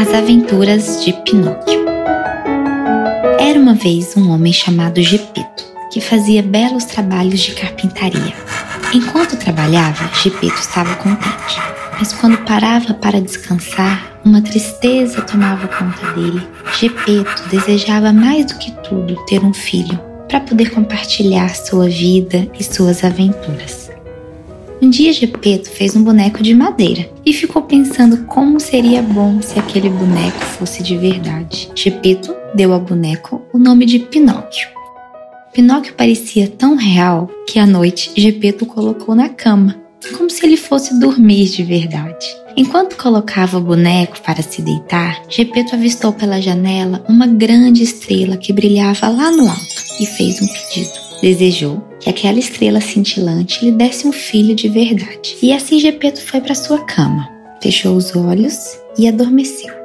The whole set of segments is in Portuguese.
As Aventuras de Pinóquio Era uma vez um homem chamado Gepeto, que fazia belos trabalhos de carpintaria. Enquanto trabalhava, Gepeto estava contente, mas quando parava para descansar, uma tristeza tomava conta dele. Gepeto desejava mais do que tudo ter um filho para poder compartilhar sua vida e suas aventuras. Um dia Gepeto fez um boneco de madeira e ficou pensando como seria bom se aquele boneco fosse de verdade. Gepeto deu ao boneco o nome de Pinóquio. Pinóquio parecia tão real que à noite Gepeto colocou na cama, como se ele fosse dormir de verdade. Enquanto colocava o boneco para se deitar, Gepeto avistou pela janela uma grande estrela que brilhava lá no alto e fez um pedido. Desejou que aquela estrela cintilante lhe desse um filho de verdade. E assim Gepeto foi para sua cama, fechou os olhos e adormeceu.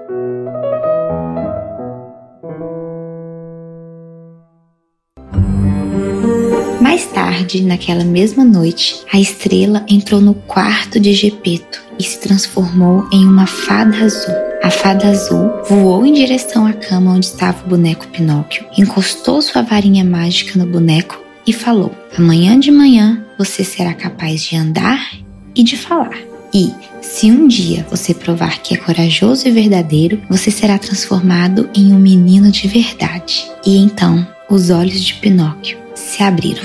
Mais tarde, naquela mesma noite, a estrela entrou no quarto de Gepeto e se transformou em uma fada azul. A fada azul voou em direção à cama onde estava o boneco Pinóquio, encostou sua varinha mágica no boneco e falou: Amanhã de manhã você será capaz de andar e de falar. E, se um dia você provar que é corajoso e verdadeiro, você será transformado em um menino de verdade. E então, os olhos de Pinóquio se abriram.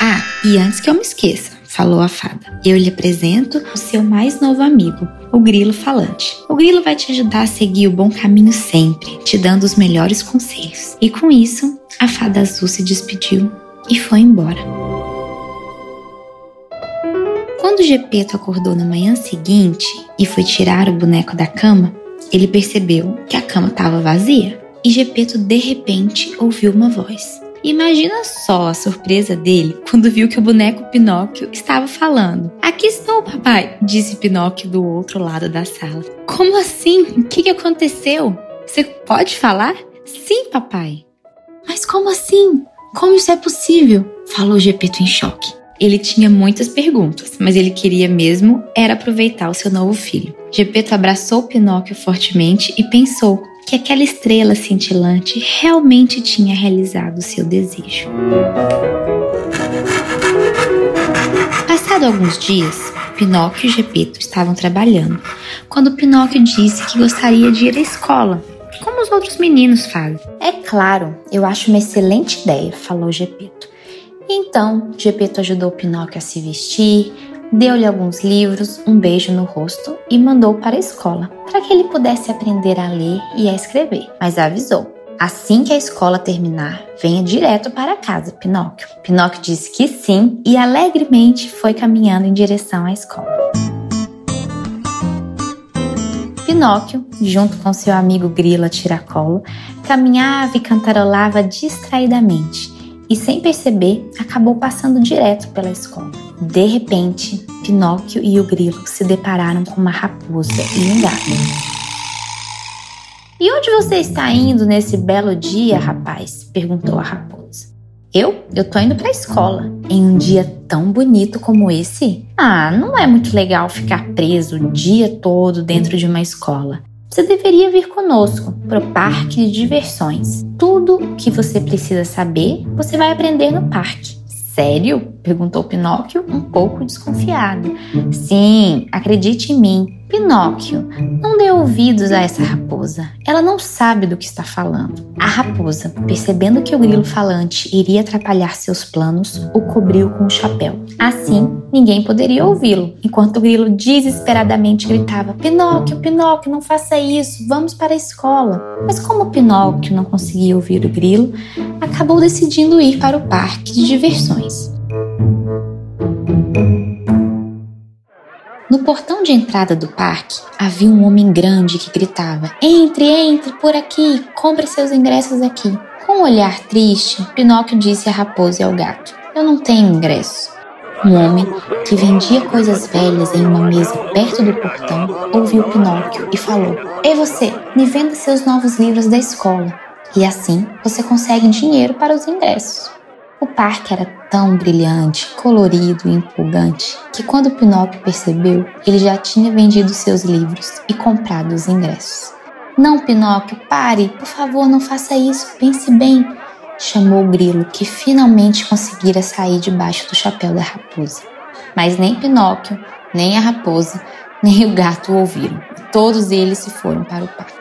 Ah, e antes que eu me esqueça, falou a fada, eu lhe apresento o seu mais novo amigo, o grilo falante. O grilo vai te ajudar a seguir o bom caminho sempre, te dando os melhores conselhos. E com isso, a fada azul se despediu e foi embora. Quando Gepeto acordou na manhã seguinte e foi tirar o boneco da cama, ele percebeu que a cama estava vazia e Gepeto de repente ouviu uma voz. Imagina só a surpresa dele quando viu que o boneco Pinóquio estava falando. Aqui estou, papai, disse Pinóquio do outro lado da sala. Como assim? O que aconteceu? Você pode falar? Sim, papai. Mas como assim? Como isso é possível? Falou Gepeto em choque. Ele tinha muitas perguntas, mas ele queria mesmo era aproveitar o seu novo filho. Gepeto abraçou Pinóquio fortemente e pensou que aquela estrela cintilante realmente tinha realizado seu desejo. Passado alguns dias, Pinóquio e Gepeto estavam trabalhando, quando Pinóquio disse que gostaria de ir à escola como os outros meninos fazem. É claro, eu acho uma excelente ideia, falou Gepeto. Então, Gepeto ajudou Pinóquio a se vestir, deu-lhe alguns livros, um beijo no rosto e mandou para a escola, para que ele pudesse aprender a ler e a escrever. Mas avisou: Assim que a escola terminar, venha direto para casa, Pinóquio. Pinóquio disse que sim e alegremente foi caminhando em direção à escola. Pinóquio, junto com seu amigo Grilo Tiracolo, caminhava e cantarolava distraidamente e, sem perceber, acabou passando direto pela escola. De repente, Pinóquio e o Grilo se depararam com uma raposa e um gato. E onde você está indo nesse belo dia, rapaz? perguntou a raposa. Eu? Eu tô indo pra escola. Em um dia tão bonito como esse? Ah, não é muito legal ficar preso o dia todo dentro de uma escola. Você deveria vir conosco para o parque de diversões. Tudo o que você precisa saber, você vai aprender no parque. Sério? perguntou Pinóquio, um pouco desconfiado. Sim, acredite em mim. Pinóquio, não dê ouvidos a essa raposa. Ela não sabe do que está falando. A raposa, percebendo que o grilo falante iria atrapalhar seus planos, o cobriu com o chapéu. Assim, ninguém poderia ouvi-lo, enquanto o grilo desesperadamente gritava: Pinóquio, Pinóquio, não faça isso, vamos para a escola. Mas como Pinóquio não conseguia ouvir o grilo, acabou decidindo ir para o parque de diversões. No portão de entrada do parque havia um homem grande que gritava: Entre, entre, por aqui, compre seus ingressos aqui. Com um olhar triste, Pinóquio disse à raposa e ao gato: Eu não tenho ingresso. Um homem que vendia coisas velhas em uma mesa perto do portão ouviu Pinóquio e falou: Ei você, me venda seus novos livros da escola. E assim você consegue dinheiro para os ingressos. O parque era tão brilhante, colorido e empolgante que quando Pinóquio percebeu, ele já tinha vendido seus livros e comprado os ingressos. Não, Pinóquio, pare, por favor, não faça isso, pense bem, chamou o grilo, que finalmente conseguira sair debaixo do chapéu da raposa. Mas nem Pinóquio, nem a raposa, nem o gato o ouviram. Todos eles se foram para o parque.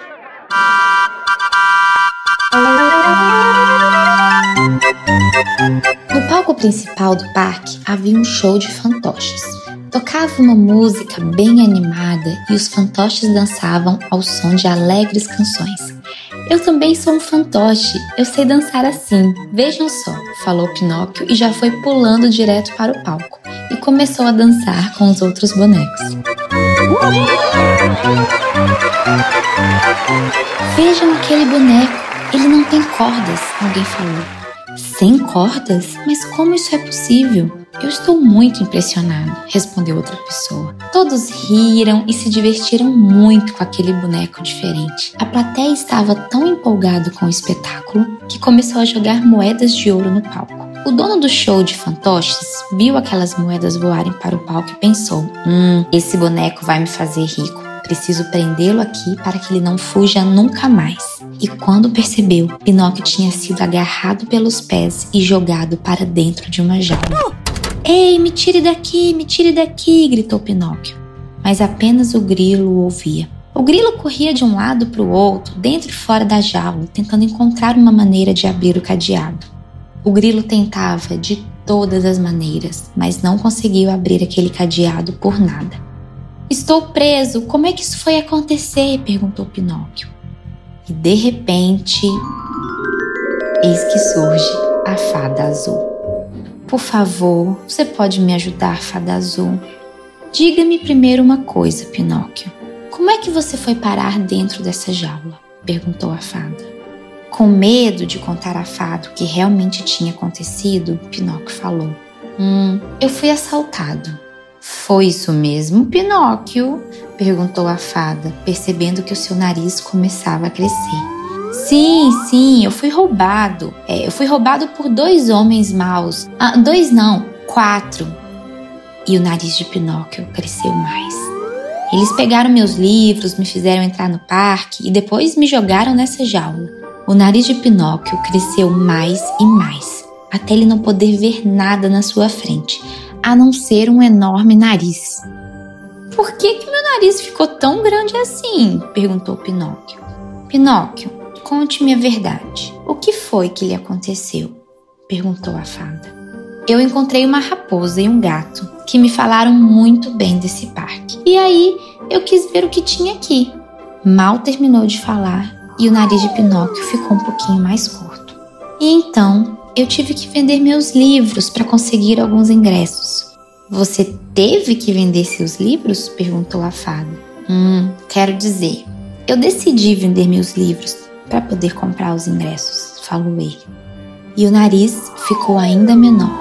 No palco principal do parque havia um show de fantoches. Tocava uma música bem animada e os fantoches dançavam ao som de alegres canções. Eu também sou um fantoche, eu sei dançar assim. Vejam só, falou Pinóquio e já foi pulando direto para o palco e começou a dançar com os outros bonecos. Vejam aquele boneco, ele não tem cordas, alguém falou. Sem cordas? Mas como isso é possível? Eu estou muito impressionado, respondeu outra pessoa. Todos riram e se divertiram muito com aquele boneco diferente. A plateia estava tão empolgado com o espetáculo que começou a jogar moedas de ouro no palco. O dono do show de fantoches viu aquelas moedas voarem para o palco e pensou: Hum, esse boneco vai me fazer rico. Preciso prendê-lo aqui para que ele não fuja nunca mais. E quando percebeu, Pinóquio tinha sido agarrado pelos pés e jogado para dentro de uma jaula. Ei, me tire daqui, me tire daqui! gritou Pinóquio. Mas apenas o grilo o ouvia. O grilo corria de um lado para o outro, dentro e fora da jaula, tentando encontrar uma maneira de abrir o cadeado. O grilo tentava de todas as maneiras, mas não conseguiu abrir aquele cadeado por nada. Estou preso, como é que isso foi acontecer? perguntou Pinóquio. E de repente, eis que surge a fada azul. Por favor, você pode me ajudar, fada azul? Diga-me primeiro uma coisa, Pinóquio. Como é que você foi parar dentro dessa jaula? perguntou a fada. Com medo de contar à fada o que realmente tinha acontecido, Pinóquio falou: Hum, eu fui assaltado. Foi isso mesmo, Pinóquio? perguntou a fada, percebendo que o seu nariz começava a crescer. Sim, sim, eu fui roubado. É, eu fui roubado por dois homens maus. Ah, dois não, quatro. E o nariz de Pinóquio cresceu mais. Eles pegaram meus livros, me fizeram entrar no parque e depois me jogaram nessa jaula. O nariz de Pinóquio cresceu mais e mais, até ele não poder ver nada na sua frente, a não ser um enorme nariz. Por que, que meu nariz ficou tão grande assim? perguntou Pinóquio. Pinóquio, conte-me a verdade. O que foi que lhe aconteceu? perguntou a fada. Eu encontrei uma raposa e um gato que me falaram muito bem desse parque. E aí eu quis ver o que tinha aqui. Mal terminou de falar e o nariz de Pinóquio ficou um pouquinho mais curto. E então eu tive que vender meus livros para conseguir alguns ingressos. Você teve que vender seus livros? perguntou a fada. Hum, quero dizer, eu decidi vender meus livros para poder comprar os ingressos, falou ele. E o nariz ficou ainda menor.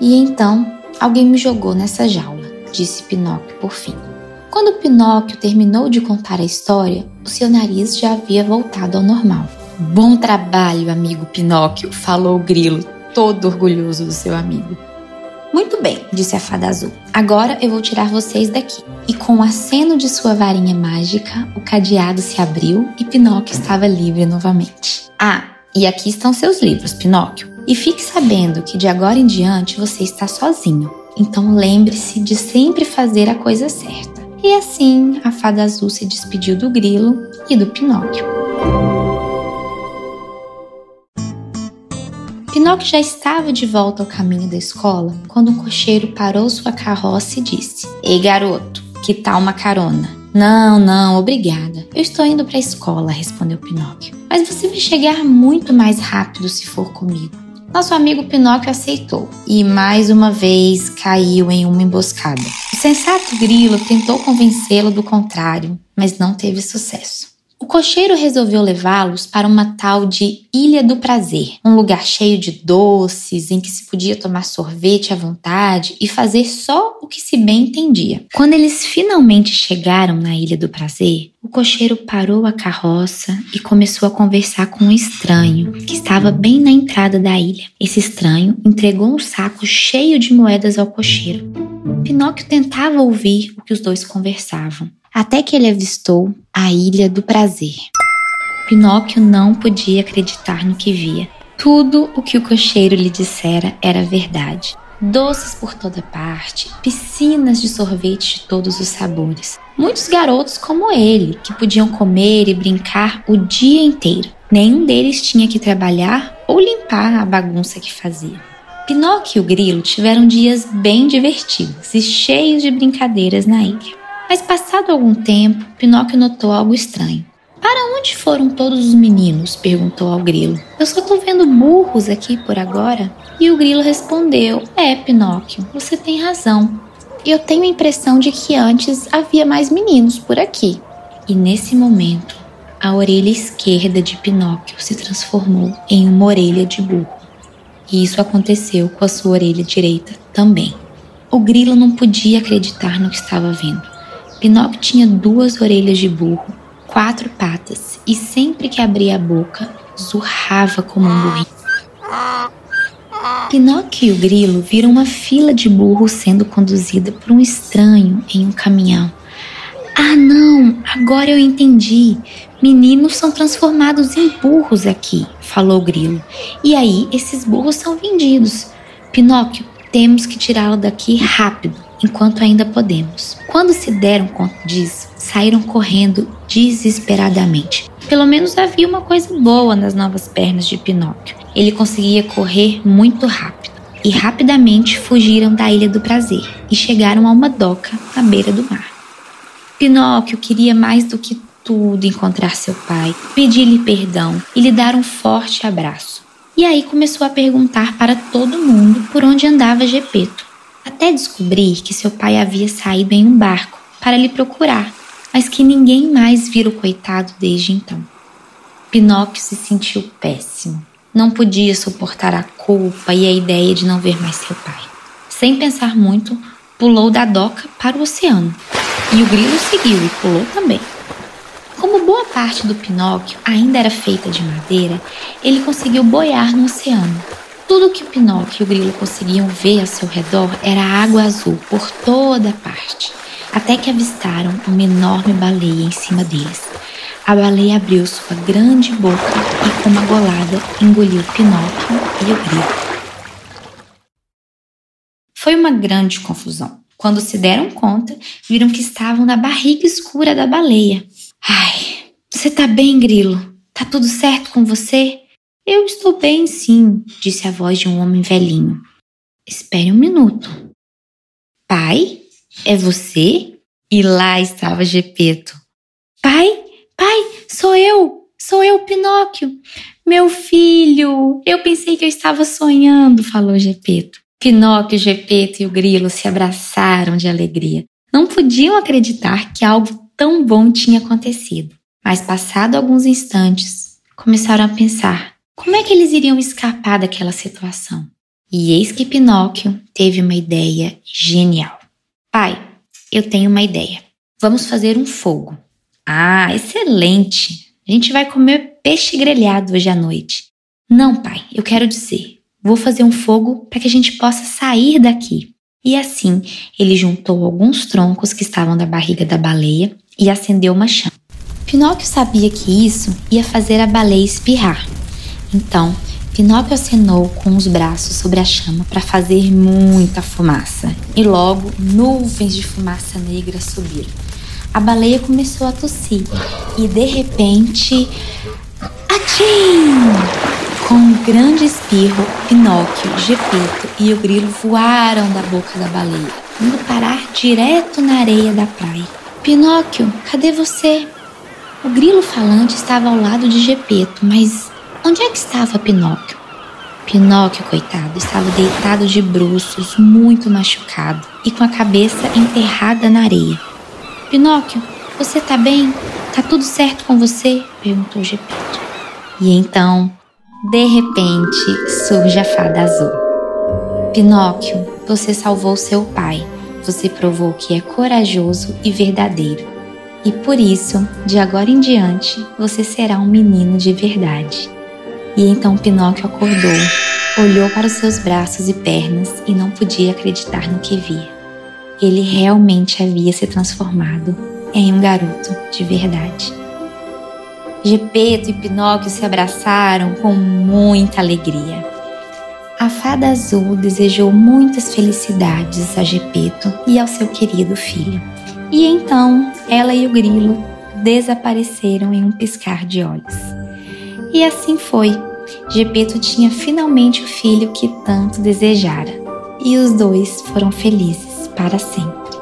E então alguém me jogou nessa jaula, disse Pinóquio por fim. Quando Pinóquio terminou de contar a história, o seu nariz já havia voltado ao normal. Bom trabalho, amigo Pinóquio, falou o grilo, todo orgulhoso do seu amigo. Muito bem, disse a fada azul. Agora eu vou tirar vocês daqui. E com o aceno de sua varinha mágica, o cadeado se abriu e Pinóquio estava livre novamente. Ah, e aqui estão seus livros, Pinóquio. E fique sabendo que de agora em diante você está sozinho. Então lembre-se de sempre fazer a coisa certa. E assim a fada azul se despediu do grilo e do Pinóquio. Pinóquio já estava de volta ao caminho da escola quando um cocheiro parou sua carroça e disse: Ei, garoto, que tal uma carona? Não, não, obrigada. Eu estou indo para a escola, respondeu Pinóquio. Mas você vai chegar muito mais rápido se for comigo. Nosso amigo Pinóquio aceitou e mais uma vez caiu em uma emboscada. O sensato grilo tentou convencê-lo do contrário, mas não teve sucesso. O cocheiro resolveu levá-los para uma tal de Ilha do Prazer, um lugar cheio de doces, em que se podia tomar sorvete à vontade e fazer só o que se bem entendia. Quando eles finalmente chegaram na Ilha do Prazer, o cocheiro parou a carroça e começou a conversar com um estranho que estava bem na entrada da ilha. Esse estranho entregou um saco cheio de moedas ao cocheiro. Pinóquio tentava ouvir o que os dois conversavam, até que ele avistou a Ilha do Prazer. Pinóquio não podia acreditar no que via. Tudo o que o cocheiro lhe dissera era verdade. Doces por toda parte, piscinas de sorvete de todos os sabores. Muitos garotos como ele, que podiam comer e brincar o dia inteiro. Nenhum deles tinha que trabalhar ou limpar a bagunça que fazia. Pinóquio e o Grilo tiveram dias bem divertidos e cheios de brincadeiras na ilha. Mas passado algum tempo, Pinóquio notou algo estranho. Para onde foram todos os meninos? perguntou ao grilo. Eu só estou vendo burros aqui por agora. E o grilo respondeu: É, Pinóquio, você tem razão. Eu tenho a impressão de que antes havia mais meninos por aqui. E nesse momento, a orelha esquerda de Pinóquio se transformou em uma orelha de burro. E isso aconteceu com a sua orelha direita também. O grilo não podia acreditar no que estava vendo. Pinóquio tinha duas orelhas de burro quatro patas e sempre que abria a boca, zurrava como um burrinho. Pinóquio e o grilo viram uma fila de burros sendo conduzida por um estranho em um caminhão. Ah, não, agora eu entendi. Meninos são transformados em burros aqui, falou o grilo. E aí, esses burros são vendidos. Pinóquio, temos que tirá-lo daqui rápido, enquanto ainda podemos. Quando se deram conta disso, saíram correndo desesperadamente. Pelo menos havia uma coisa boa nas novas pernas de Pinóquio. Ele conseguia correr muito rápido. E rapidamente fugiram da Ilha do Prazer e chegaram a uma doca à beira do mar. Pinóquio queria mais do que tudo encontrar seu pai, pedir-lhe perdão e lhe dar um forte abraço. E aí começou a perguntar para todo mundo por onde andava Gepeto, até descobrir que seu pai havia saído em um barco para lhe procurar mas que ninguém mais vira o coitado desde então. Pinóquio se sentiu péssimo. Não podia suportar a culpa e a ideia de não ver mais seu pai. Sem pensar muito, pulou da doca para o oceano. E o grilo seguiu e pulou também. Como boa parte do Pinóquio ainda era feita de madeira, ele conseguiu boiar no oceano. Tudo que o Pinóquio e o grilo conseguiam ver ao seu redor era água azul por toda parte até que avistaram uma enorme baleia em cima deles. A baleia abriu sua grande boca e, com uma golada, engoliu Pinóquio e o grilo. Foi uma grande confusão. Quando se deram conta, viram que estavam na barriga escura da baleia. Ai, você tá bem, grilo? Tá tudo certo com você? Eu estou bem, sim, disse a voz de um homem velhinho. Espere um minuto. Pai? É você? E lá estava Gepeto. Pai, pai, sou eu, sou eu, Pinóquio. Meu filho, eu pensei que eu estava sonhando, falou Gepeto. Pinóquio, Gepeto e o grilo se abraçaram de alegria. Não podiam acreditar que algo tão bom tinha acontecido. Mas, passado alguns instantes, começaram a pensar como é que eles iriam escapar daquela situação. E eis que Pinóquio teve uma ideia genial. Pai, eu tenho uma ideia. Vamos fazer um fogo. Ah, excelente! A gente vai comer peixe grelhado hoje à noite. Não, pai, eu quero dizer, vou fazer um fogo para que a gente possa sair daqui. E assim, ele juntou alguns troncos que estavam da barriga da baleia e acendeu uma chama. Pinóquio sabia que isso ia fazer a baleia espirrar. Então, Pinóquio acenou com os braços sobre a chama para fazer muita fumaça, e logo nuvens de fumaça negra subiram. A baleia começou a tossir e de repente. Atim! Com um grande espirro, Pinóquio, Gepeto e o grilo voaram da boca da baleia, indo parar direto na areia da praia. Pinóquio, cadê você? O grilo falante estava ao lado de Gepeto, mas Onde é que estava Pinóquio? Pinóquio, coitado, estava deitado de bruços, muito machucado e com a cabeça enterrada na areia. Pinóquio, você tá bem? Tá tudo certo com você? perguntou Gepeto. E então, de repente, surge a fada azul. Pinóquio, você salvou seu pai. Você provou que é corajoso e verdadeiro. E por isso, de agora em diante, você será um menino de verdade. E então Pinóquio acordou, olhou para os seus braços e pernas e não podia acreditar no que via. Ele realmente havia se transformado em um garoto de verdade. Gepeto e Pinóquio se abraçaram com muita alegria. A fada azul desejou muitas felicidades a Gepeto e ao seu querido filho. E então ela e o grilo desapareceram em um piscar de olhos. E assim foi. Gepeto tinha finalmente o filho que tanto desejara, e os dois foram felizes para sempre.